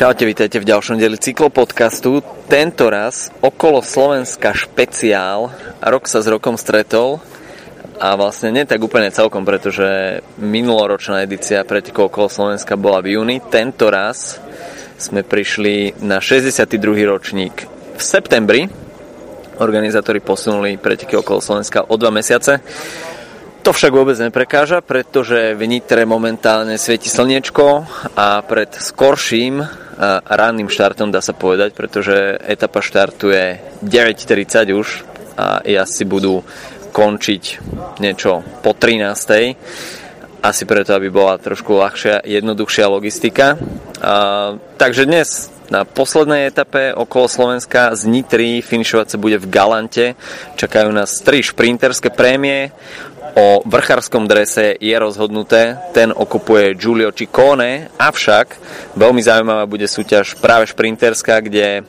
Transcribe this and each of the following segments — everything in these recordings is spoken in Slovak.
Čaute, vítajte v ďalšom dieli cyklopodcastu. Tento raz okolo Slovenska špeciál. Rok sa s rokom stretol a vlastne nie tak úplne celkom, pretože minuloročná edícia pretekov okolo Slovenska bola v júni. Tento raz sme prišli na 62. ročník v septembri. Organizátori posunuli preteky okolo Slovenska o dva mesiace. To však vôbec neprekáža, pretože v Nitre momentálne svieti slniečko a pred skorším ranným štartom dá sa povedať, pretože etapa štartuje 9.40 už a jazdci budú končiť niečo po 13. Asi preto, aby bola trošku ľahšia, jednoduchšia logistika. A, takže dnes na poslednej etape okolo Slovenska z Nitry finišovať sa bude v Galante. Čakajú nás tri šprinterské prémie. O vrchárskom drese je rozhodnuté, ten okupuje Giulio Ciccone, avšak veľmi zaujímavá bude súťaž práve šprinterská, kde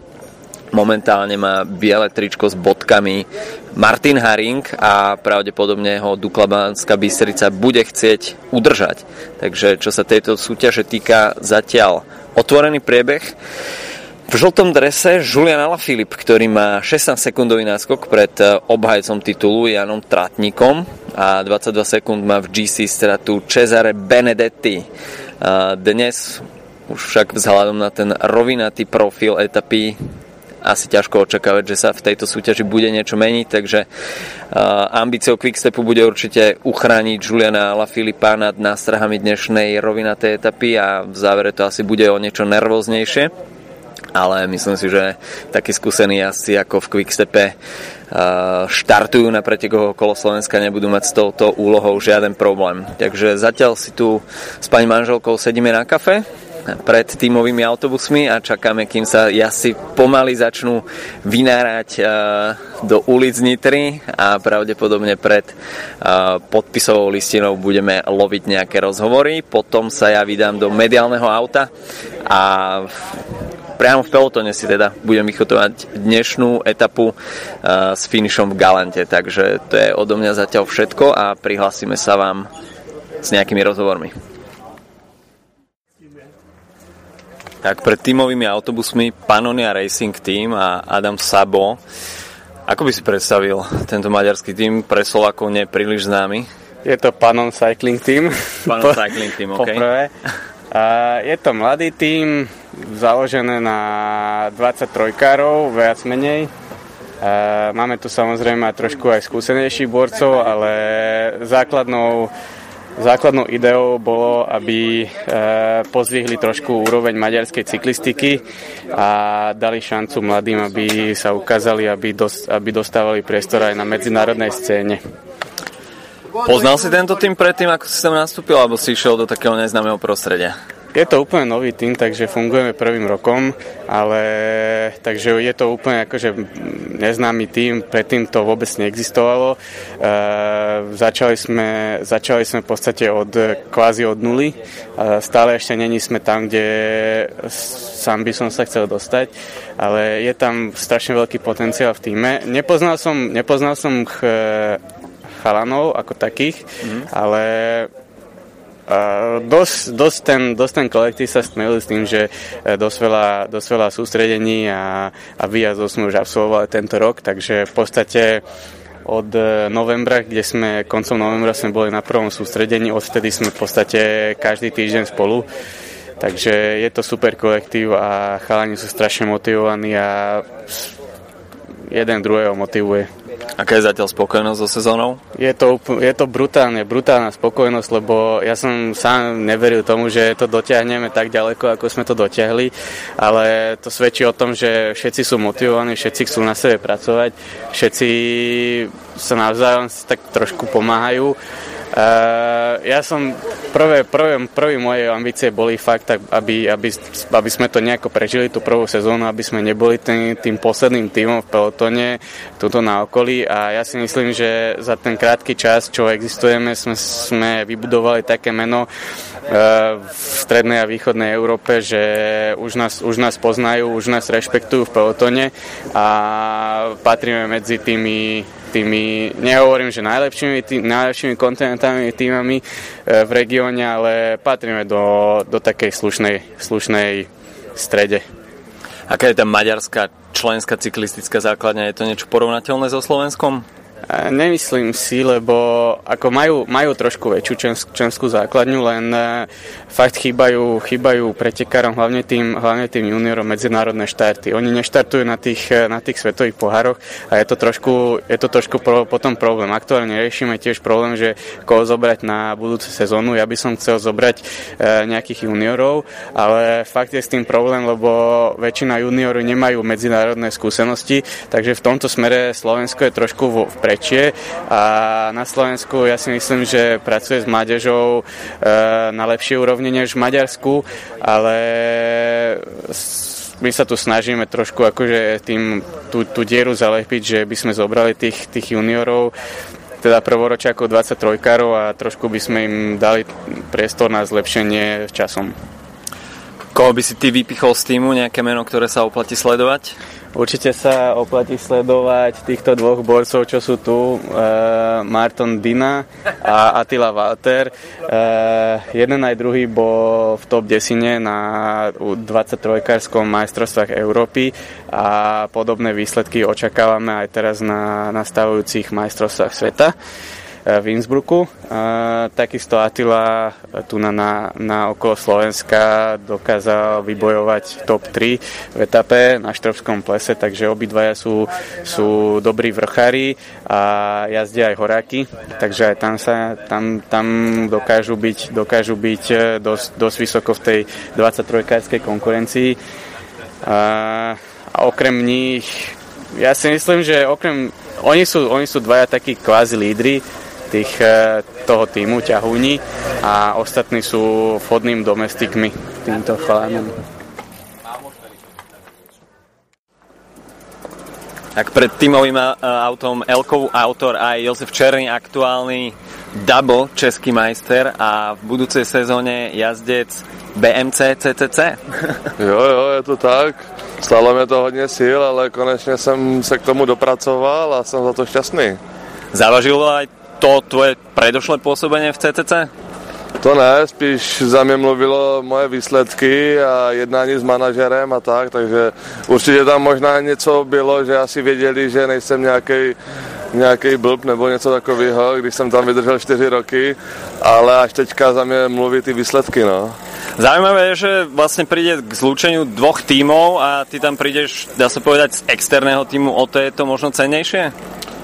momentálne má biele tričko s bodkami Martin Haring a pravdepodobne ho Dukla Banská Bystrica bude chcieť udržať. Takže čo sa tejto súťaže týka zatiaľ otvorený priebeh. V žltom drese Julian Alaphilippe, ktorý má 16 sekundový náskok pred eh, obhajcom titulu Janom Tratníkom a 22 sekúnd má v GC stratu Cesare Benedetti. Dnes už však vzhľadom na ten rovinatý profil etapy asi ťažko očakávať, že sa v tejto súťaži bude niečo meniť, takže ambíciou Quickstepu bude určite uchrániť Juliana Filipa nad nástrahami dnešnej rovinatej etapy a v závere to asi bude o niečo nervóznejšie ale myslím si, že takí skúsení jazdci ako v Quickstepe uh, štartujú na pretekoch okolo Slovenska, nebudú mať s touto úlohou žiaden problém. Takže zatiaľ si tu s pani manželkou sedíme na kafe pred tímovými autobusmi a čakáme, kým sa jazdci pomaly začnú vynárať uh, do ulic Nitry a pravdepodobne pred uh, podpisovou listinou budeme loviť nejaké rozhovory. Potom sa ja vydám do mediálneho auta a priamo v pelotone si teda budem vychotovať dnešnú etapu uh, s finišom v Galante. Takže to je odo mňa zatiaľ všetko a prihlásime sa vám s nejakými rozhovormi. Tak pred tímovými autobusmi Panonia Racing Team a Adam Sabo. Ako by si predstavil tento maďarský tým pre Slovákov nie príliš známy? Je to Panon Cycling Team. Panon Cycling Team, ok. Poprvé. Je to mladý tím, založené na 23 károv, viac menej. Máme tu samozrejme trošku aj skúsenejších borcov, ale základnou, základnou ideou bolo, aby e, pozvihli trošku úroveň maďarskej cyklistiky a dali šancu mladým, aby sa ukázali, aby dostávali priestor aj na medzinárodnej scéne. Poznal si tento tým predtým, ako si tam nastúpil, alebo si išiel do takého neznámeho prostredia? Je to úplne nový tým, takže fungujeme prvým rokom, ale takže je to úplne akože neznámy tým, predtým to vôbec neexistovalo. E, začali, sme, začali sme v podstate od kvázi od nuly. E, stále ešte není sme tam, kde sám by som sa chcel dostať, ale je tam strašne veľký potenciál v týme. Nepoznal som, nepoznal som ch, chalanov ako takých, mm. ale dosť, dosť, ten, dosť ten kolektív sa stmelil s tým, že e, dosť veľa, dosť veľa sústredení a, a výjazdov sme už absolvovali tento rok, takže v podstate od e, novembra, kde sme, koncom novembra sme boli na prvom sústredení, odvtedy sme v podstate každý týždeň spolu. Takže je to super kolektív a chalani sú strašne motivovaní a jeden druhého motivuje. Aká je zatiaľ spokojnosť so sezónou? Je to, je to brutálne, brutálna spokojnosť, lebo ja som sám neveril tomu, že to dotiahneme tak ďaleko, ako sme to dotiahli, ale to svedčí o tom, že všetci sú motivovaní, všetci chcú na sebe pracovať, všetci sa navzájom tak trošku pomáhajú Uh, ja som prvé, prvé, prvé moje ambície boli fakt, aby, aby, aby sme to nejako prežili tú prvú sezónu, aby sme neboli tým, tým posledným týmom v pelotone tuto na okolí. A ja si myslím, že za ten krátky čas, čo existujeme, sme, sme vybudovali také meno uh, v strednej a východnej Európe, že už nás, už nás poznajú, už nás rešpektujú v pelotone a patríme medzi tými tými, nehovorím, že najlepšími, tým, najlepšími kontinentálnymi týmami e, v regióne, ale patríme do, do takej slušnej, slušnej strede. Aká je tá maďarská členská cyklistická základňa? Je to niečo porovnateľné so Slovenskom? Nemyslím si, lebo ako majú, majú trošku väčšiu členskú základňu, len e, fakt chýbajú, chýbajú pretekárom, hlavne tým, hlavne tým juniorom medzinárodné štarty. Oni neštartujú na tých, e, na tých svetových pohároch a je to trošku, je to trošku pro, potom problém. Aktuálne riešime tiež problém, že koho zobrať na budúcu sezónu. Ja by som chcel zobrať e, nejakých juniorov, ale fakt je s tým problém, lebo väčšina juniorov nemajú medzinárodné skúsenosti, takže v tomto smere Slovensko je trošku v prečie a na Slovensku ja si myslím, že pracuje s mládežou e, na lepšej úrovni než v Maďarsku, ale my sa tu snažíme trošku akože tým tú, tú dieru zalepiť, že by sme zobrali tých, tých juniorov teda prvoročiakov 23 károv a trošku by sme im dali priestor na zlepšenie časom. Koho by si ty vypichol z týmu, nejaké meno, ktoré sa oplatí sledovať? Určite sa oplatí sledovať týchto dvoch borcov, čo sú tu, e, Marton Dina a Attila Walter. E, jeden aj druhý bol v top desine na 23-karskom majstrovstvách Európy a podobné výsledky očakávame aj teraz na nastavujúcich majstrovstvách sveta. Eh, v Innsbrucku. Takisto Attila eh, tu na, na, na okolo Slovenska dokázal vybojovať top 3 v etape na Štrovskom plese, takže obidvaja sú, sú dobrí vrchári a jazdia aj horáky, takže aj tam, sa, tam, tam dokážu byť, dokážu byť eh, dosť, dosť vysoko v tej 23-kárskej konkurencii. A, a okrem nich ja si myslím, že okrem oni sú, oni sú dvaja takí kvázi lídry, tých, e, toho týmu ťahúni a ostatní sú vhodným domestikmi týmto chalanom. Tak pred týmovým e, autom Elkov autor aj Jozef Černý, aktuálny Dabo, český majster a v budúcej sezóne jazdec BMC CCC. Jo, jo, je to tak. Stalo mi to hodně sil, ale konečně jsem se k tomu dopracoval a jsem za to šťastný. Zavažilo aj to tvoje predošlé pôsobenie v CCC? To ne, spíš za mě mluvilo moje výsledky a jednání s manažerem a tak, takže určitě tam možná něco bylo, že asi věděli, že nejsem nějaký nějaký blb nebo něco takového, když jsem tam vydržel 4 roky, ale až teďka za mě mluví ty výsledky, no. Zaujímavé je, že vlastne príde k zlúčeniu dvoch tímov a ty tam prídeš, dá sa povedať, z externého týmu, o to je to možno cennejšie?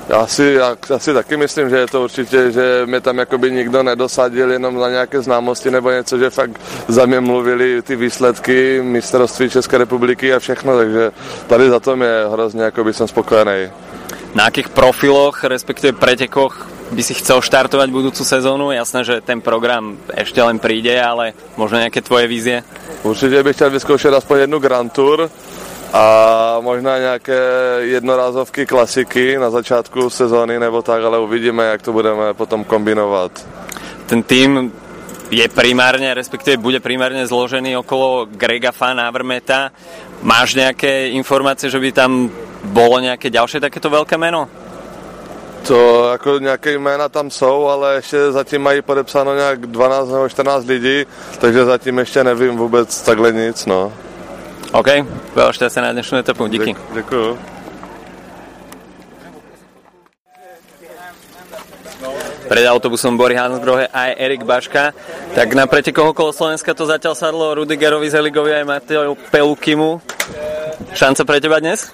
Já si, taky myslím, že je to určitě, že mě tam jakoby nikdo nedosadil jenom na nějaké známosti nebo něco, že fakt za mě mluvili ty výsledky mistrovství České republiky a všechno, takže tady za to je hrozně jakoby jsem spokojený. Na akých profiloch, respektíve pretekoch by si chcel štartovať budúcu sezónu? Jasné, že ten program ešte len príde, ale možno nejaké tvoje vízie? Určitě bych chtěl vyzkoušet aspoň jednu Grand Tour, a možná nějaké jednorázovky klasiky na začátku sezóny nebo tak, ale uvidíme, jak to budeme potom kombinovat. Ten tým je primárne, respektíve bude primárne zložený okolo Grega Fan Avermeta. Máš nejaké informácie, že by tam bolo nejaké ďalšie takéto veľké meno? To jako nějaké jména tam jsou, ale ještě zatím mají podepsáno nějak 12 nebo 14 lidí, takže zatím ještě nevím vůbec takhle nic, no. OK, veľa šťastia na dnešnú etapu, díky. Ďakujem. Pred autobusom Bory Hansgrohe aj Erik Baška. Tak na pretekoch okolo Slovenska to zatiaľ sadlo Rudigerovi Zeligovi aj Mateo Pelukimu. Šanca pre teba dnes?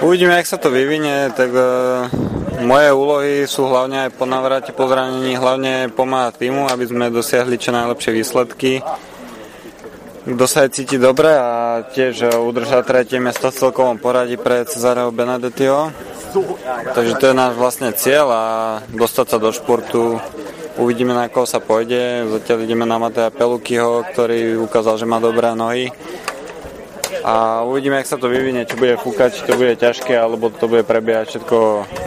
Uvidíme, jak sa to vyvinie, tak uh, moje úlohy sú hlavne aj po navrate po zranení, hlavne pomáhať týmu, aby sme dosiahli čo najlepšie výsledky kto sa aj cíti dobre a tiež udržať tretie miesto v celkovom poradí pre Cezareho Benedettiho. Takže to je náš vlastne cieľ a dostať sa do športu. Uvidíme, na koho sa pôjde. Zatiaľ ideme na Mateja Pelukyho, ktorý ukázal, že má dobré nohy a uvidíme, jak sa to vyvinie, či bude fúkať, či to bude ťažké, alebo to bude prebiehať všetko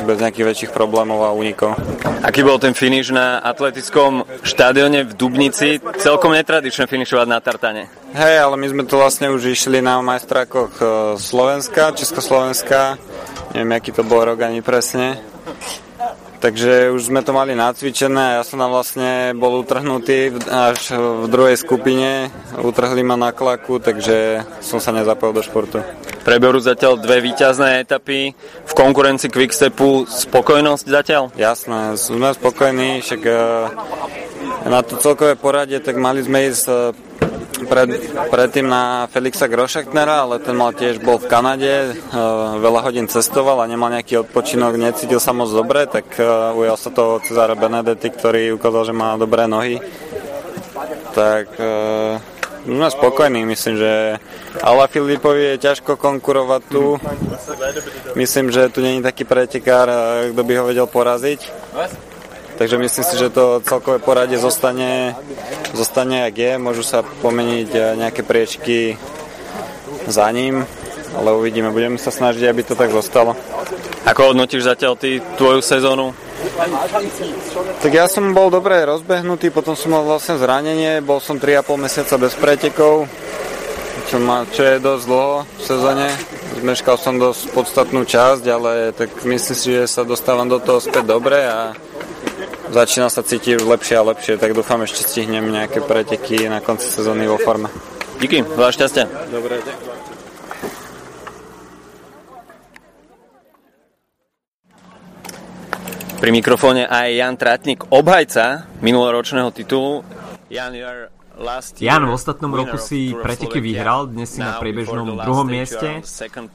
bez nejakých väčších problémov a únikov. Aký bol ten finish na atletickom štadióne v Dubnici? Celkom netradičné finišovať na tartane. Hej, ale my sme to vlastne už išli na majstrákoch e, Slovenska, Československa, neviem, aký to bol rok ani presne. Takže už sme to mali nacvičené a ja som tam vlastne bol utrhnutý až v druhej skupine. Utrhli ma na klaku, takže som sa nezapojil do športu. Preberú zatiaľ dve výťazné etapy v konkurencii Quickstepu. Spokojnosť zatiaľ? Jasné, sme spokojní, však e, na to celkové poradie, tak mali sme ísť e, pred, predtým na Felixa Grošaktnera, ale ten mal tiež bol v Kanade, e, veľa hodín cestoval a nemal nejaký odpočinok, necítil sa moc dobre, tak ujal sa to Cezara Benedetti, ktorý ukázal, že má dobré nohy. Tak sme spokojní, myslím, že Ala Filipovi je ťažko konkurovať tu. Myslím, že tu není taký pretekár, kto by ho vedel poraziť. Takže myslím si, že to celkové poradie zostane, zostane jak je. Môžu sa pomeniť eh, nejaké priečky za ním, ale uvidíme. Budeme sa snažiť, aby to tak zostalo. Ako hodnotíš zatiaľ ty tvoju sezónu? Tak ja som bol dobre rozbehnutý, potom som mal vlastne zranenie, bol som 3,5 mesiaca bez pretekov, čo, ma, čo je dosť dlho v sezóne. Zmeškal som dosť podstatnú časť, ale tak myslím si, že sa dostávam do toho späť dobre a začína sa cítiť už lepšie a lepšie, tak dúfam ešte stihnem nejaké preteky na konci sezóny vo forme. Díky, veľa šťastia. Dobre, ďakujem. Pri mikrofóne aj Jan Tratník, obhajca minuloročného titulu. Jan, Jan, v ostatnom roku si preteky vyhral, dnes si na priebežnom druhom mieste.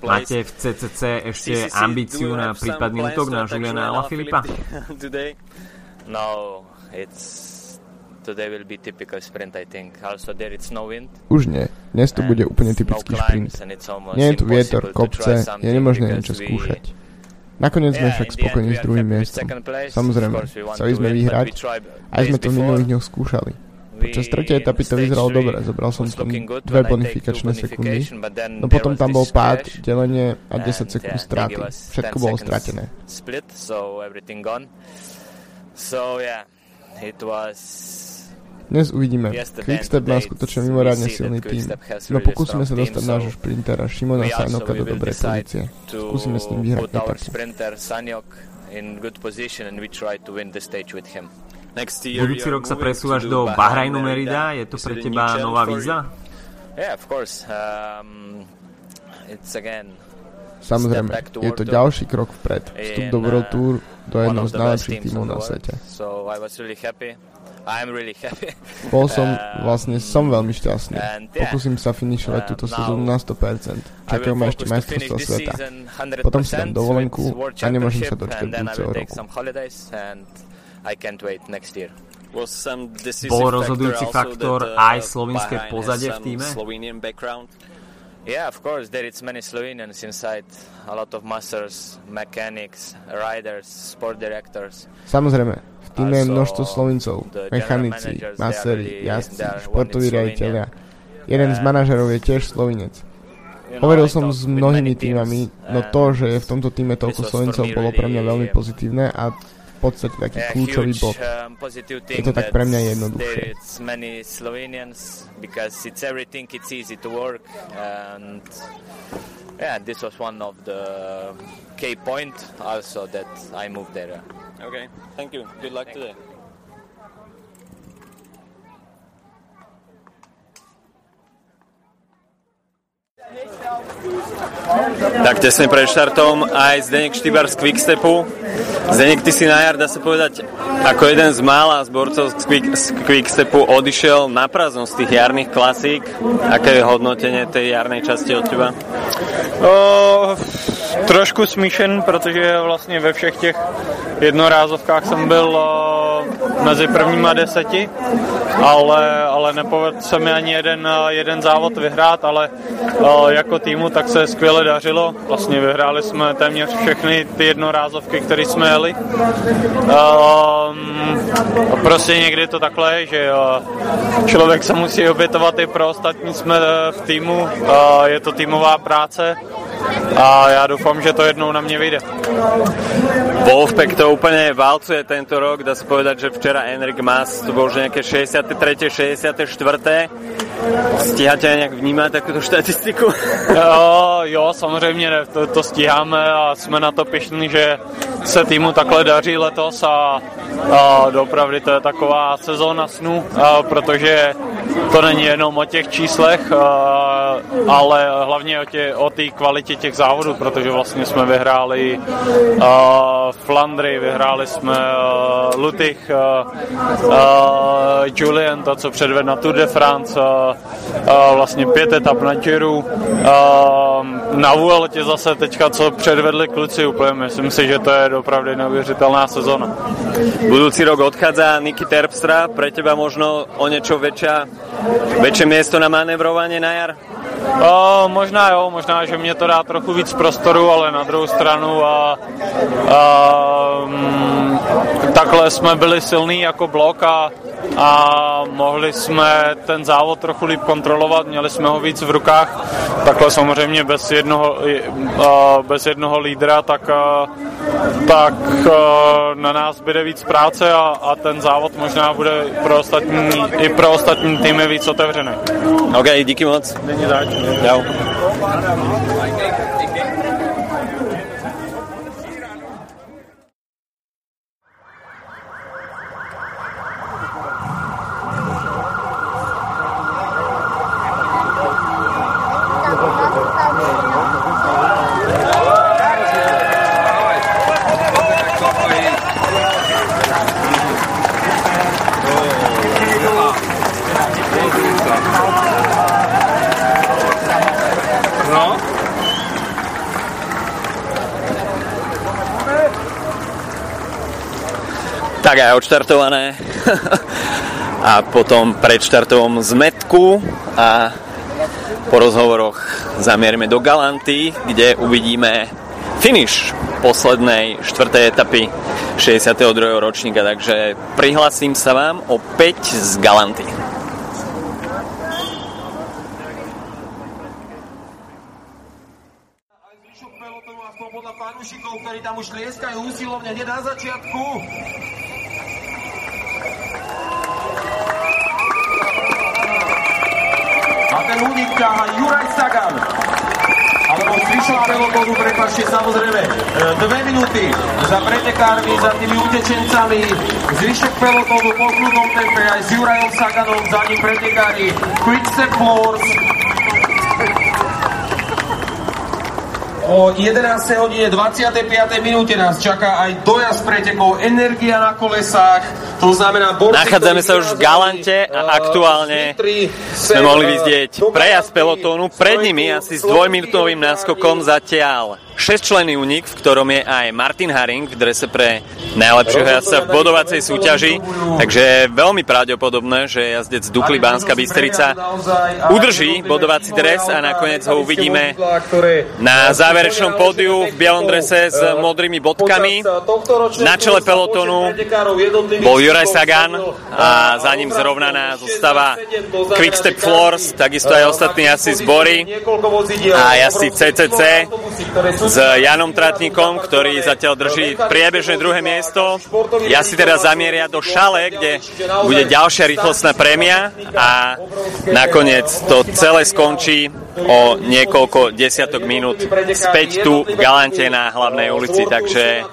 Máte v CCC ešte ambíciu na prípadný útok na Juliana Alaphilippa? No, it's today will be typical sprint, I think. Also there it's no wind. Už nie. Dnes to bude úplne typický šprint. Nie je tu vietor, kopce, je nemožné niečo skúšať. Nakoniec sme však spokojní s druhým miestom. Samozrejme, chceli sme vyhrať, aj sme to v minulých dňoch skúšali. Počas tretej etapy to vyzeralo dobre, zobral som tam dve bonifikačné sekundy, no potom tam bol pád, delenie a 10 sekúnd straty. Všetko bolo stratené. So yeah, it was dnes uvidíme. Quickstep má skutočne mimoriadne silný tým. No pokúsime sa dostať nášho šprintera Šimona Sanoka do dobrej pozície. Skúsime s ním vyhrať etapu. Budúci rok sa presúvaš do Bahrajnu Merida, je to pre teba nová víza? Um, Samozrejme, je to ďalší krok vpred. Vstup do World uh, Tour do jedného z najlepších tímov na svete. I'm really happy. Bol som, um, vlastne som veľmi šťastný. Pokúsim sa finišovať túto sezónu na 100%. Čakajú ma ešte majstrovstvo sveta. Potom si dám dovolenku a nemôžem sa dočkať budúceho roku. Bol rozhodujúci faktor aj slovinské pozadie v týme? Yeah, of course, there is many Slovenians inside, a lot of masters, mechanics, riders, sport directors. Samozrejme, v týme je množstvo Slovincov, mechanici, mastery, jazdci, športoví riaditeľia. Jeden z manažerov je tiež Slovinec. Hovoril som s mnohými týmami, no to, že je v tomto týme toľko Slovincov, bolo pre mňa veľmi pozitívne a podstate taký kľúčový bod. Um, Je to tak pre mňa jednoduchšie. Yeah, this was one of the key point also that I moved there. Okay, thank you. Good luck today. Tak tesne pred štartom aj Zdenek Štybar z Quickstepu. Zdenek, ty si na jar, dá sa povedať, ako jeden z mála zborcov z, Quick, z Quickstepu odišiel na prázdno z tých jarných klasík. Aké je hodnotenie tej jarnej časti od teba? O, trošku smíšen, protože vlastně ve všech těch jednorázovkách jsem byl mezi prvníma deseti, ale, ale nepovedl se mi ani jeden, jeden závod vyhrát, ale jako týmu tak se skvěle dařilo. Vlastně vyhráli jsme téměř všechny ty jednorázovky, které jsme jeli. Um, prostě někdy to takhle je, že člověk se musí obětovat i pro ostatní jsme v týmu, je to týmová práce a já doufám, že to jednou na mě vyjde. Wolfpack to úplne válcuje tento rok, dá sa povedať, že včera Enrik Mas, to bol už nejaké 63. 64. Stíháte nejak vnímať takúto štatistiku? jo, jo, samozřejmě to, to stíháme a jsme na to pišní, že se týmu takhle daří letos a, a dopravdy to je taková sezóna snů, a, protože to není jenom o těch číslech, a, ale hlavně o té o kvalitě těch závodů, protože vlastně jsme vyhráli a, Flandry, vyhráli jsme uh, Lutych, uh, uh, Julian, to, co předvedl na Tour de France, uh, uh, vlastně pět etap na Giro, uh, na Vueletě zase teďka, co předvedli kluci úplně, myslím si, že to je opravdu neuvěřitelná sezona. Budúci rok odchádza Niky Terpstra, pre teba možno o niečo väčšia, väčšie miesto na manevrovanie na jar? O, možná jo, možná, že mě to dá trochu víc prostoru, ale na druhou stranu a, a um, takhle jsme byli silní jako blok a, a mohli jsme ten závod trochu líp kontrolovat, měli jsme ho víc v rukách. Takhle samozřejmě bez jednoho, bez jednoho lídra, tak, tak na nás bude víc práce a, a ten závod možná bude pro ostatní, i pro ostatní týmy víc otevřený. OK, díky moc. Není zač. Čau. Tak aj odštartované a potom predštartovom zmetku a po rozhovoroch zamierime do Galanty, kde uvidíme finish poslednej štvrtej etapy 62. ročníka, takže prihlasím sa vám opäť z Galanty. ktorí tam už lieskajú úsilovne hneď na začiatku. A ten únik ťaha Juraj Sagan. Alebo zvyšok pelotónu, prepačte, samozrejme, e, dve minúty za pretekármi, za tými utečencami. Zvyšok pelotónu po kľudnom tempe aj s Jurajom Saganom, za ním pretekári Quickstep Floors, O 11. hodine 25. minúte nás čaká aj dojazd pretekov Energia na kolesách. To znamená... Borci, Nachádzame sa už v Galante a aktuálne sme mohli vidieť prejazd pelotónu. Pred nimi asi s dvojminútovým náskokom zatiaľ 6-členný únik, v ktorom je aj Martin Haring v drese pre najlepšieho jazdca v bodovacej súťaži, takže je veľmi pravdepodobné, že jazdec Dukli Banska Bystrica udrží bodovací dres a nakoniec ho uvidíme na záverečnom pódiu v bielom drese s modrými bodkami. Na čele pelotonu bol Juraj Sagan a za ním zrovnaná zostava Quickstep Floors, takisto aj ostatní asi zbory. a asi CCC s Janom Tratníkom, ktorý zatiaľ drží priebežné druhé miesto. Ja si teda zamieria do Šale, kde bude ďalšia rýchlostná prémia a nakoniec to celé skončí o niekoľko desiatok minút späť tu v Galante na hlavnej ulici, takže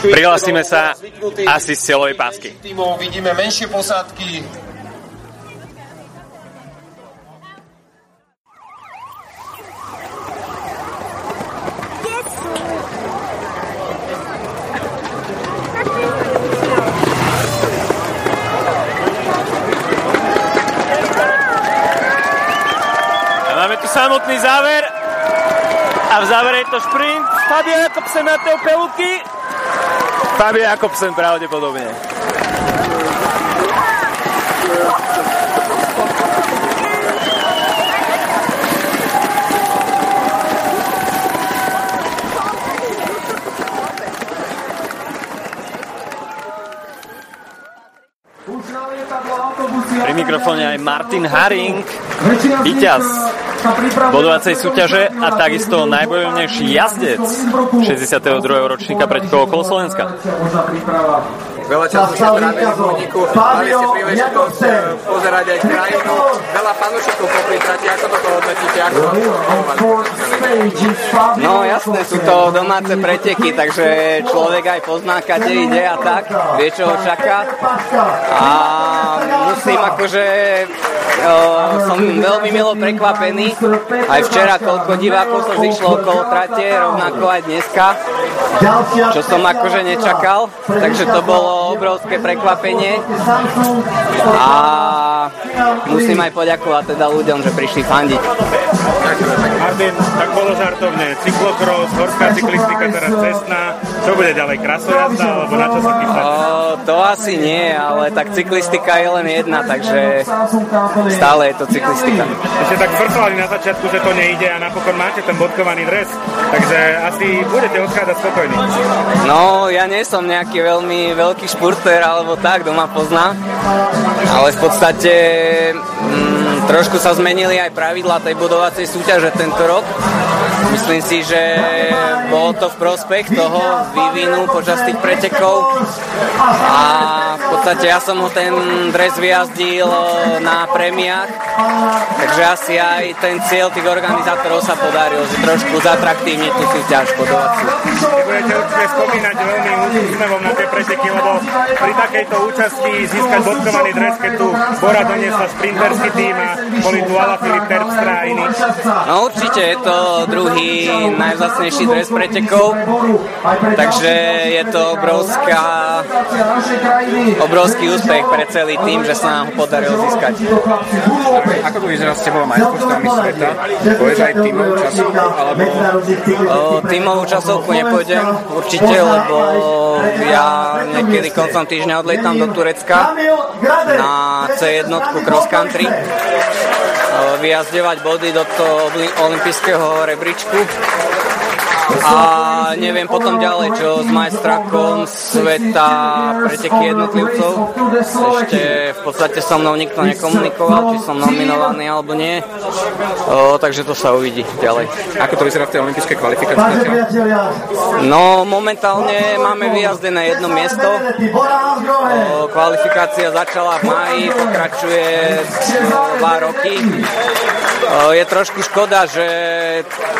prihlasíme sa asi z celovej pásky. Vidíme menšie posádky, samotný záver a v závere je to šprint Fabio Jakobsen na Teo Peluky. Fabio Jakobsen pravdepodobne. Pri mikrofóne aj Martin Haring, víťaz bodovacej súťaže a takisto najbojovnejší jazdec 62. ročníka pretekov okolo Slovenska. Veľa času ste trávili v Uniku, mali ste príležitosť eh, pozerať aj krajinu, veľa fanúšikov po trati, ako toto hodnotíte, ako No jasné, sú to domáce preteky, takže človek aj pozná, kade ide a tak, vie, čo ho čaká. A musím akože som veľmi milo prekvapený. Aj včera koľko divákov sa zišlo okolo trate, rovnako aj dneska, čo som akože nečakal. Takže to bolo obrovské prekvapenie. A musím aj poďakovať teda ľuďom, že prišli fandiť. Martin, tak bolo žartovne. Cyklokros, horská cyklistika, teraz cestná. Čo bude ďalej? Krasojazda, alebo na čo sa chystáte? To asi nie, ale tak cyklistika je len jedna, takže stále je to cyklistika. Ešte tak zvrcovali na začiatku, že to nejde a napokon máte ten bodkovaný dres, takže asi budete odchádzať spokojní. No, ja nie som nejaký veľmi veľký špurter alebo tak, kto ma pozná, ale v podstate mm, trošku sa zmenili aj pravidlá tej budovacej súťaže tento rok. Myslím si, že bolo to v prospech toho vývinu počas tých pretekov a v podstate ja som ho ten dres vyjazdil na premiách, takže asi aj ten cieľ tých organizátorov sa podaril, že trošku zatraktívniť tú súťaž budovaciu. Budete určite spomínať veľmi úsmevom na tie preteky, lebo pri takejto účasti získať bodkovaný dres, keď tu Bora doniesla sprinterský tým a boli tu Ala Filip Terpstra a iní. No určite je to druhý najvzácnejší dres pretekov, takže je to obrovská, obrovský úspech pre celý tým, že sa nám ho podarilo získať. Ako to vyzerá s tebou majstrovstvami sveta? Pôjdeš aj tímovú časovku? Alebo... O, tímovú časovku nepôjdem určite, lebo ja niekedy koncom týždňa odletám do Turecka na C1 cross country. Vyjazdevať body do toho olympijského rebríčku a neviem potom ďalej, čo s majstrakom sveta preteky jednotlivcov. Ešte v podstate so mnou nikto nekomunikoval, či som nominovaný alebo nie. O, takže to sa uvidí ďalej. Ako to vyzerá v tej olympijskej kvalifikácii? No, momentálne máme vyjazdené jedno miesto. O, kvalifikácia začala v maji, pokračuje dva roky. O, je trošku škoda, že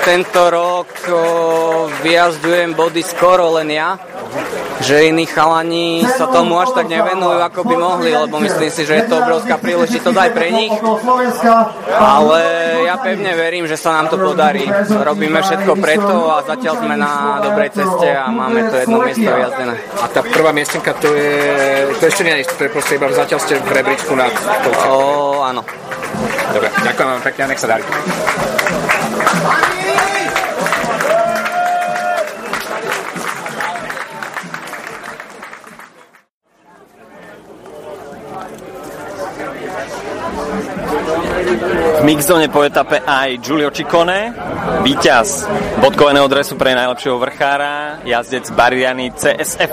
tento rok o, vyjazdujem body skoro len ja, že iní chalani sa tomu až tak nevenujú, ako by mohli, lebo myslím si, že je to obrovská príležitosť aj pre nich. Ale ja pevne verím, že sa nám to podarí. Robíme všetko preto a zatiaľ sme na dobrej ceste a máme to jedno miesto vyjazdené. A tá prvá miestenka, to je, to ešte nie je to je proste iba zatiaľ ste v rebríčku nad O, áno. Dobre, ďakujem vám pekne nech sa darí. V mixzone po etape aj Giulio Ciccone, víťaz bodkovaného dresu pre najlepšieho vrchára, jazdec Bariany CSF.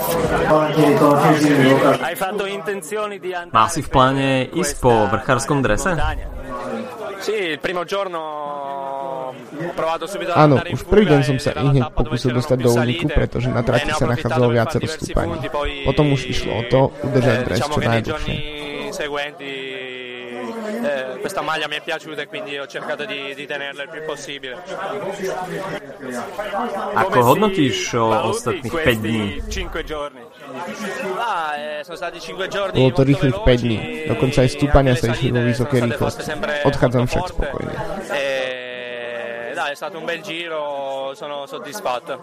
Má si v pláne ísť po vrchárskom drese? Áno, už prvý deň som sa i hneď pokusil dostať do úniku, pretože na trati sa nachádzalo viacero stúpaní. Potom už išlo o to udržať dres čo najdlhšie eh, questa maglia mi è piaciuta e quindi ho cercato di, di tenerla il più possibile. Ako hodnotíš ostatných 5 dní? 5 giorni. Ah, eh, sono stati 5 giorni Bolo to rýchlych 5 dní, dokonca aj stúpania sa išli vo vysokej rýchlosti. Odchádzam však spokojne. Dai, è stato un bel giro, sono soddisfatto.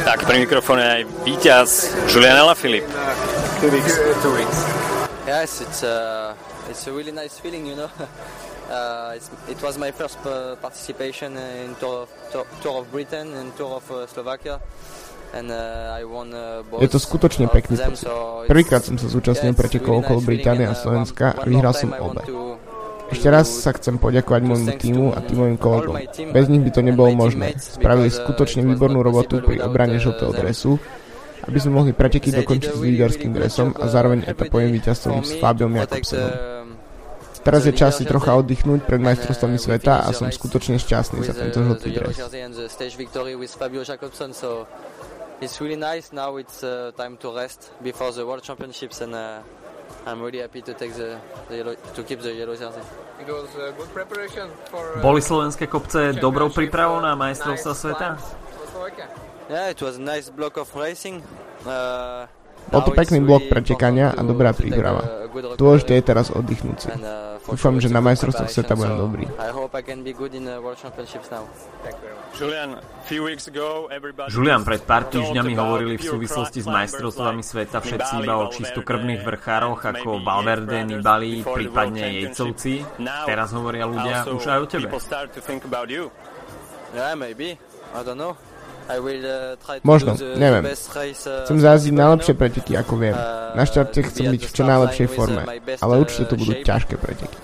Tak, pri mikrofóne aj víťaz Julian Alaphilippe. Two weeks. Two weeks. Yes, it's a, uh, it's a really nice feeling, you know. Uh, it was my first uh, participation in Tour of, Tour, Tour of Britain and Tour of uh, Slovakia. And, uh, I won, uh, Je to skutočne pekný pocit. Prvýkrát som sa zúčastnil pretekov okolo Británie a Slovenska a vyhral som obe. Ešte raz sa chcem poďakovať môjmu týmu a týmovým kolegom. Bez nich by to nebolo možné. Spravili skutočne výbornú robotu pri obrane žltého dresu aby sme mohli preteky dokončiť s líderským dresom a zároveň etapovým víťazstvom s Fabiom Jakobsenom. Teraz je čas si trocha oddychnúť pred majstrovstvami sveta a som skutočne šťastný za tento žltý dres. It's really nice. Now it's uh, time to rest before the World Championships and uh, I'm really happy to take the, the yellow, to keep the yellow jersey. Uh, Boli slovenské kopce dobrou prípravou na majstrovstva sveta? Yeah, it was a nice block of racing. Uh, bol to pekný blok pretekania a dobrá príprava. Dôležité je teraz oddychnúť si. Dúfam, že na majstrovstvoch sveta budem dobrý. Julian, pred pár týždňami hovorili v súvislosti s majstrovstvami sveta všetci iba o čistokrvných vrchároch ako Valverde, Nibali, prípadne Jejcovci. Teraz hovoria ľudia už aj o tebe. Yeah, maybe. I don't know. Uh, Možno, neviem. Uh, Chcem zázdiť najlepšie preteky, ako viem. Uh, Na štarte chcem byť v čo najlepšej forme, ale určite to budú ťažké preteky.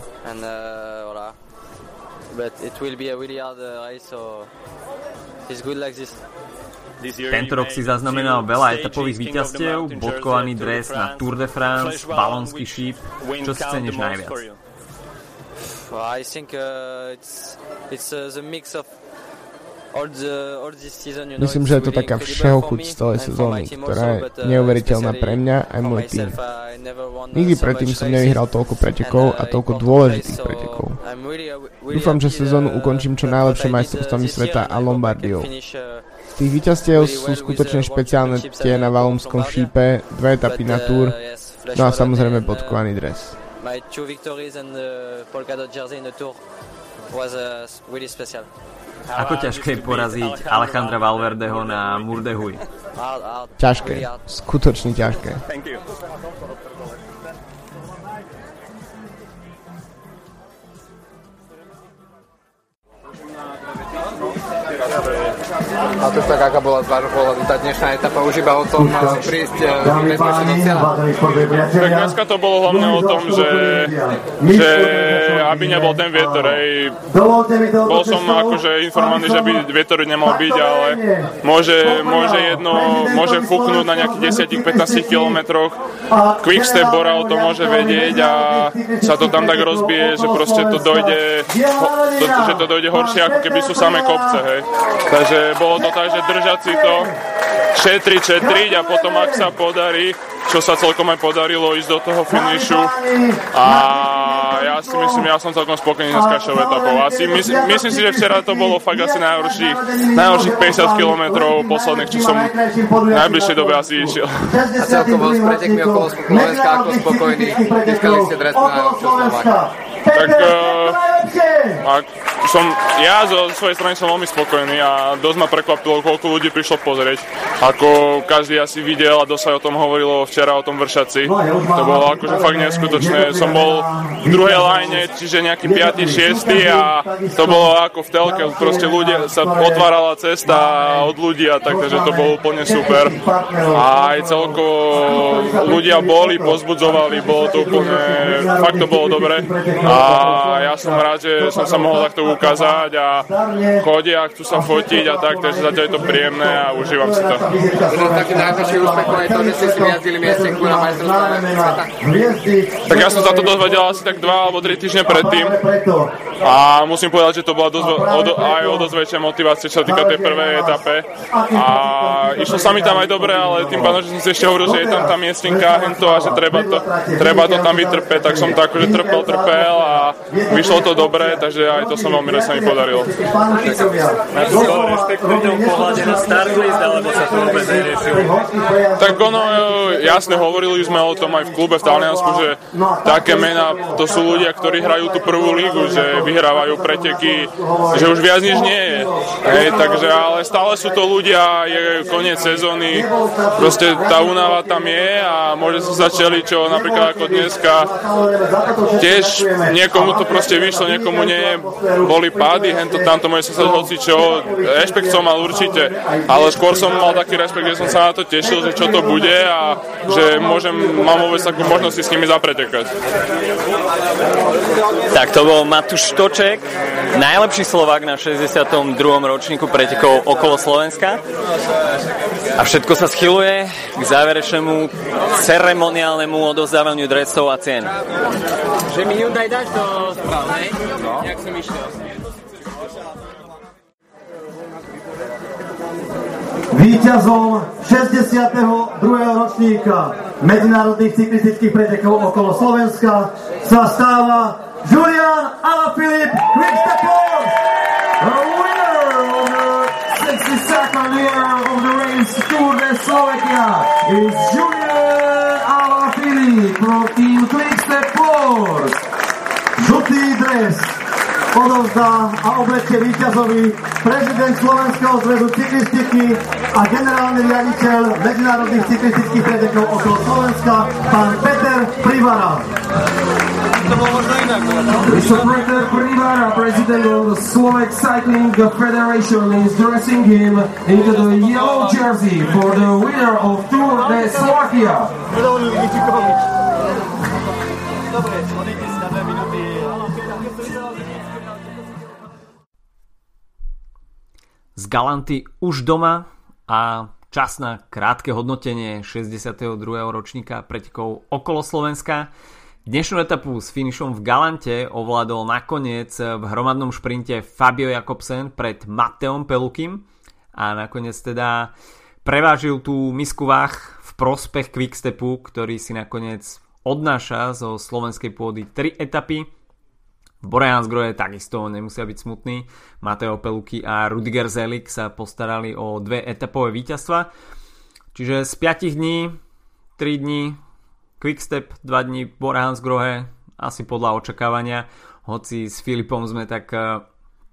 Tento rok si zaznamenal veľa etapových víťazstiev, bodkovaný dres na Tour de France, balonský šíp. Čo si ceníš najviac? I think uh, it's, it's uh, the mix of Myslím, že je to taká všeho chuť z celej sezóny, ktorá je uh, neuveriteľná pre mňa aj môj tým. Nikdy predtým som nevyhral toľko pretekov a toľko dôležitých pretekov. Dúfam, že sezónu uh, ukončím čo najlepšie majstrovstvami sveta a Lombardiou. Tých víťazstiev sú skutočne špeciálne tie na Valumskom šípe, dve etapy na Tour, no a samozrejme podkovaný dres. My two victories and the polka dot jersey in the Tour was uh, really special. Ako ťažké je poraziť Alejandra Valverdeho na Murdehuj? Ťažké, skutočne ťažké. A to tak, aká bola z vášho pohľadu tá dnešná etapa už iba o tom prísť bezpečne do cieľa? Tak dneska to bolo hlavne o tom, že, že aby nebol ten vietor, hej. Bol som akože informovaný, že by vietor nemal byť, ale môže, môže jedno, môže fúknúť na nejakých 10-15 kilometroch. Quickstep Bora o to môže vedieť a sa to tam tak rozbije, že proste to dojde, to, že to dojde horšie, ako keby sú samé kopce, hej. Takže bolo to tak, že držať si to, šetriť, šetriť a potom ak sa podarí, čo sa celkom aj podarilo ísť do toho finišu a ja si myslím, ja som celkom spokojný s kašou etapou. Asi myslím, myslím si, že včera to bolo fakt asi najhorších, najhorších 50 km posledných, čo som v najbližšej dobe asi išiel. A celkovo s pretekmi okolo Slovenska ako spokojný, získali ste dres na najlepšieho Slováka. Tak uh, ak som, ja zo svojej strany som veľmi spokojný a dosť ma prekvapilo, koľko ľudí prišlo pozrieť. Ako každý asi videl a dosť o tom hovorilo včera o tom vršaci. To bolo akože fakt neskutočné. Som bol v druhej line, čiže nejaký 5. 6. a to bolo ako v telke. Proste ľudia, sa otvárala cesta od ľudí a tak, takže to bolo úplne super. A aj celkovo ľudia boli, pozbudzovali, bolo to úplne, fakt to bolo dobre. A ja som rád, že som sa mohol takto ukázať a chodia, chcú sa fotiť a tak, takže zatiaľ je to príjemné a užívam si to. Taký najväčší úspech je to, že si smiazdili miestenku na Tak ja som sa to dozvedel asi tak dva alebo tri týždne predtým a musím povedať, že to bola dosť, o, aj o dosť väčšia motivácia, čo sa týka tej prvej etape. A išlo sa mi tam aj dobre, ale tým pádom, že som si ešte hovoril, že je tam tá miestenka hento a že treba to, treba to tam vytrpeť, tak som to akože trpel, trpel a vyšlo to dobre, takže aj to som veľmi sa mi podarilo. Tak ono, jasne, hovorili sme o tom aj v klube v Taliansku, že také mená, to sú ľudia, ktorí hrajú tú prvú lígu, že vyhrávajú preteky, že už viac nič nie je. Hej, takže, ale stále sú to ľudia, je koniec sezóny, proste tá únava tam je a môže sa začali, čo napríklad ako dneska, tiež niekomu to proste vyšlo, niekomu nie, boli pády, hento tamto môže sa hoci čo, rešpekt som mal určite, ale skôr som mal taký rešpekt, že som sa na to tešil, že čo to bude a že môžem, mám vôbec takú možnosť s nimi zapretekať. Tak to bol Matúš Toček, najlepší Slovák na 62. ročníku pretekov okolo Slovenska. A všetko sa schyluje k záverečnému ceremoniálnemu odozdávaniu dresov a cien. Že mi Hyundai dáš do správnej? No. Jak som išiel. Výťazom 62. ročníka medzinárodných cyklistických pretekov okolo Slovenska sa stáva Julian Alaphilippe Quickstepper, the winner of the 62nd year of the race Tour de Slovakia is Julian Alaphilippe from Team Quickstep Plus. Žltý dres odovzdá a oblečie víťazovi prezident Slovenského zväzu cyklistiky a generálny riaditeľ medzinárodných cyklistických pretekov okolo Slovenska, pán Peter Privara. Mr. Peter Privara, president of the Slovak Cycling Federation, is dressing him into the yellow jersey for the winner of Tour de Slovakia. Z Galanty už doma a čas na krátke hodnotenie 62. ročníka pretekov okolo Slovenska. Dnešnú etapu s finišom v Galante ovládol nakoniec v hromadnom šprinte Fabio Jakobsen pred Mateom Pelukim a nakoniec teda prevážil tú misku váh v prospech Quickstepu, ktorý si nakoniec odnáša zo slovenskej pôdy 3 etapy v Boreansgrohe takisto nemusia byť smutní. Mateo Peluky a Rudiger Zelik sa postarali o dve etapové víťazstva. Čiže z 5 dní, 3 dní Quickstep, 2 dní Boreansgrohe, asi podľa očakávania. Hoci s Filipom sme tak eh,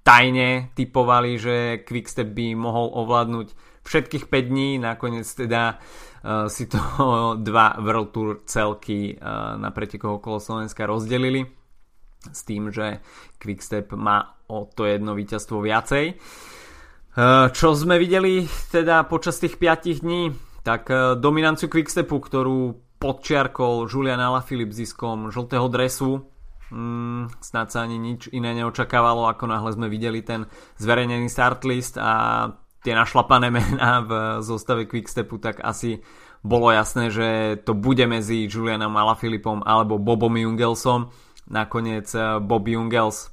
tajne typovali, že Quickstep by mohol ovládnuť všetkých 5 dní, nakoniec teda uh, si to dva World Tour celky uh, na pretekoch okolo Slovenska rozdelili s tým, že Quickstep má o to jedno víťazstvo viacej. E, čo sme videli teda počas tých 5 dní, tak e, dominanciu Quickstepu, ktorú podčiarkol Julian Alaphilippe ziskom žltého dresu, mm, snad sa ani nič iné neočakávalo, ako náhle sme videli ten zverejnený start list a tie našlapané mená v zostave Quickstepu, tak asi bolo jasné, že to bude medzi Julianom Alaphilippom alebo Bobom Jungelsom Nakoniec eh, Bob Jungels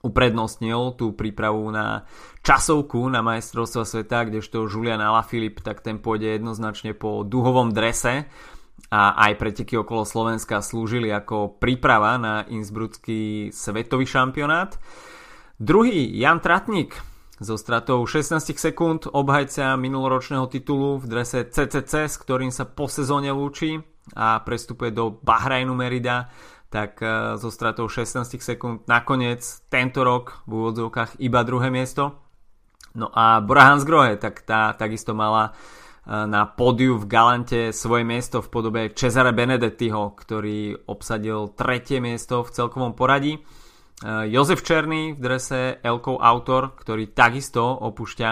uprednostnil tú prípravu na časovku na majstrovstvo sveta, kdežto Julian Alaphilippe tak ten pôjde jednoznačne po duhovom drese a aj preteky okolo Slovenska slúžili ako príprava na Innsbrucký svetový šampionát. Druhý Jan Tratnik so stratou 16 sekúnd obhajca minuloročného titulu v drese CCC, s ktorým sa po sezóne lúči a prestupuje do Bahrajnu Merida tak e, so stratou 16 sekúnd nakoniec tento rok v úvodzovkách iba druhé miesto. No a Bora Hansgrohe, tak tá takisto mala e, na pódiu v Galante svoje miesto v podobe Cesare Benedettiho, ktorý obsadil tretie miesto v celkovom poradí. E, Jozef Černý v drese Elkov Autor, ktorý takisto opúšťa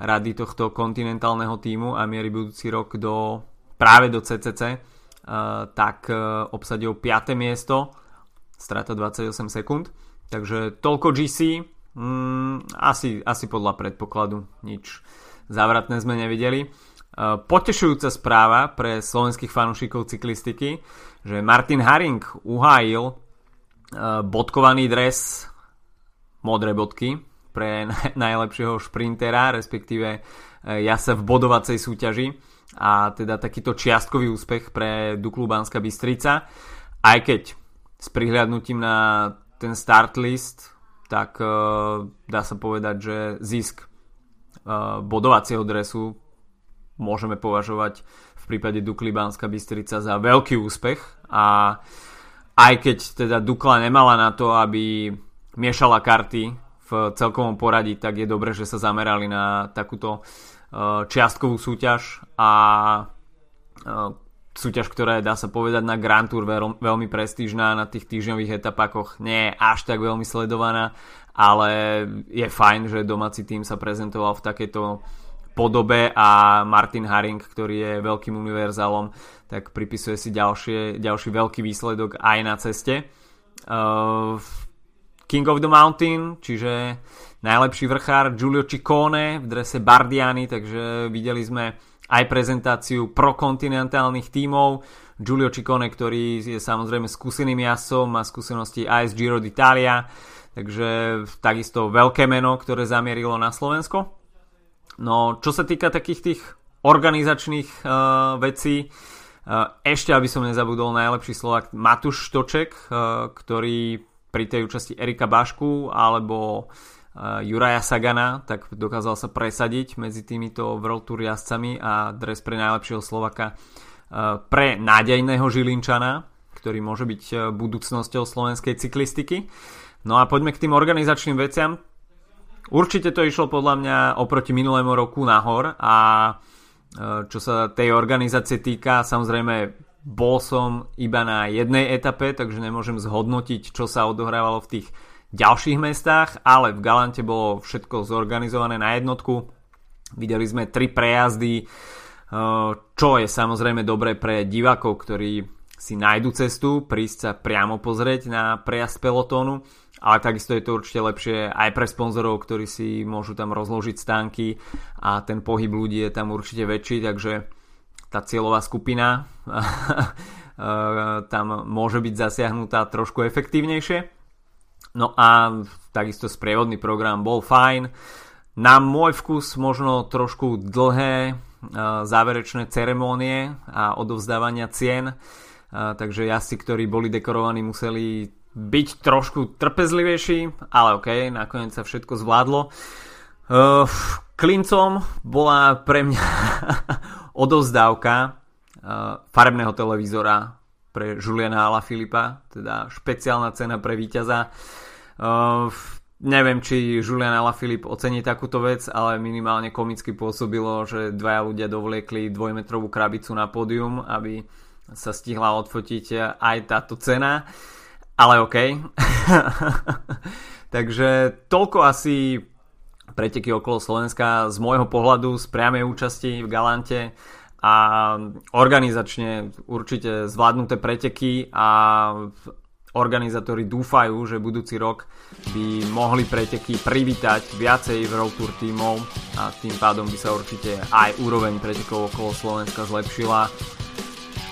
rady tohto kontinentálneho týmu a mierí budúci rok do, práve do CCC tak eh, obsadil 5. miesto, strata 28 sekúnd. Takže toľko GC, mm, asi, asi podľa predpokladu, nič závratné sme nevideli. Eh, potešujúca správa pre slovenských fanúšikov cyklistiky, že Martin Haring uhájil bodkovaný dres modré bodky pre najlepšieho šprintera, respektíve jasa v bodovacej súťaži a teda takýto čiastkový úspech pre Duklu Banská Bystrica. Aj keď s prihľadnutím na ten start list, tak uh, dá sa povedať, že zisk uh, bodovacieho dresu môžeme považovať v prípade Dukly Banská Bystrica za veľký úspech a aj keď teda Dukla nemala na to, aby miešala karty v celkovom poradí, tak je dobré, že sa zamerali na takúto uh, čiastkovú súťaž a eh, súťaž, ktorá je, dá sa povedať, na Grand Tour veľ, veľmi prestížná, na tých týždňových etapakoch nie je až tak veľmi sledovaná, ale je fajn, že domáci tým sa prezentoval v takejto podobe a Martin Haring, ktorý je veľkým univerzálom, tak pripisuje si ďalšie, ďalší veľký výsledok aj na ceste. Uh, King of the Mountain, čiže najlepší vrchár Giulio Ciccone v drese Bardiani, takže videli sme aj prezentáciu prokontinentálnych tímov. Giulio Ciccone, ktorý je samozrejme skúseným jazdcom, má skúsenosti aj z Giro d'Italia, takže takisto veľké meno, ktoré zamierilo na Slovensko. No, čo sa týka takých tých organizačných uh, vecí, uh, ešte aby som nezabudol najlepší Slovak Matuš Štoček, uh, ktorý pri tej účasti Erika Bašku alebo uh, Juraja Sagana, tak dokázal sa presadiť medzi týmito World Tour jazdcami a dres pre najlepšieho Slovaka uh, pre nádejného Žilinčana, ktorý môže byť uh, budúcnosťou slovenskej cyklistiky. No a poďme k tým organizačným veciam. Určite to išlo podľa mňa oproti minulému roku nahor a čo sa tej organizácie týka, samozrejme bol som iba na jednej etape, takže nemôžem zhodnotiť, čo sa odohrávalo v tých ďalších mestách, ale v Galante bolo všetko zorganizované na jednotku. Videli sme tri prejazdy, eh, čo je samozrejme dobré pre divákov, ktorí si nájdu cestu, prísť sa priamo pozrieť na prejazd pelotónu, ale takisto je to určite lepšie aj pre sponzorov, ktorí si môžu tam rozložiť stánky a ten pohyb ľudí je tam určite väčší, takže tá cieľová skupina tam môže byť zasiahnutá trošku efektívnejšie. No a takisto sprievodný program bol fajn. Na môj vkus možno trošku dlhé záverečné ceremónie a odovzdávania cien. Takže jazdci, ktorí boli dekorovaní, museli byť trošku trpezlivejší, ale ok, nakoniec sa všetko zvládlo. Klincom bola pre mňa odovzdávka farebného televízora pre Juliana Filipa, teda špeciálna cena pre víťaza. Uh, neviem, či Julian Filip ocení takúto vec, ale minimálne komicky pôsobilo, že dvaja ľudia dovliekli dvojmetrovú krabicu na pódium, aby sa stihla odfotiť aj táto cena. Ale OK. Takže toľko asi preteky okolo Slovenska z môjho pohľadu z priamej účasti v Galante a organizačne určite zvládnuté preteky a organizátori dúfajú, že budúci rok by mohli preteky privítať viacej Road Tour tímov a tým pádom by sa určite aj úroveň pretekov okolo Slovenska zlepšila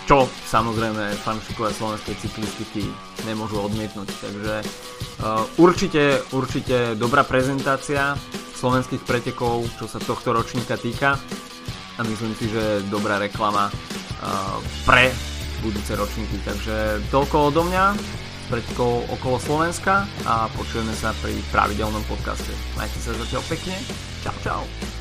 čo samozrejme fanúšikovia slovenskej cyklistiky nemôžu odmietnúť. Takže uh, určite, určite dobrá prezentácia slovenských pretekov, čo sa tohto ročníka týka a myslím si, že dobrá reklama uh, pre budúce ročníky. Takže toľko odo mňa pretekov okolo Slovenska a počujeme sa pri pravidelnom podcaste. Majte sa zatiaľ pekne. Čau, čau.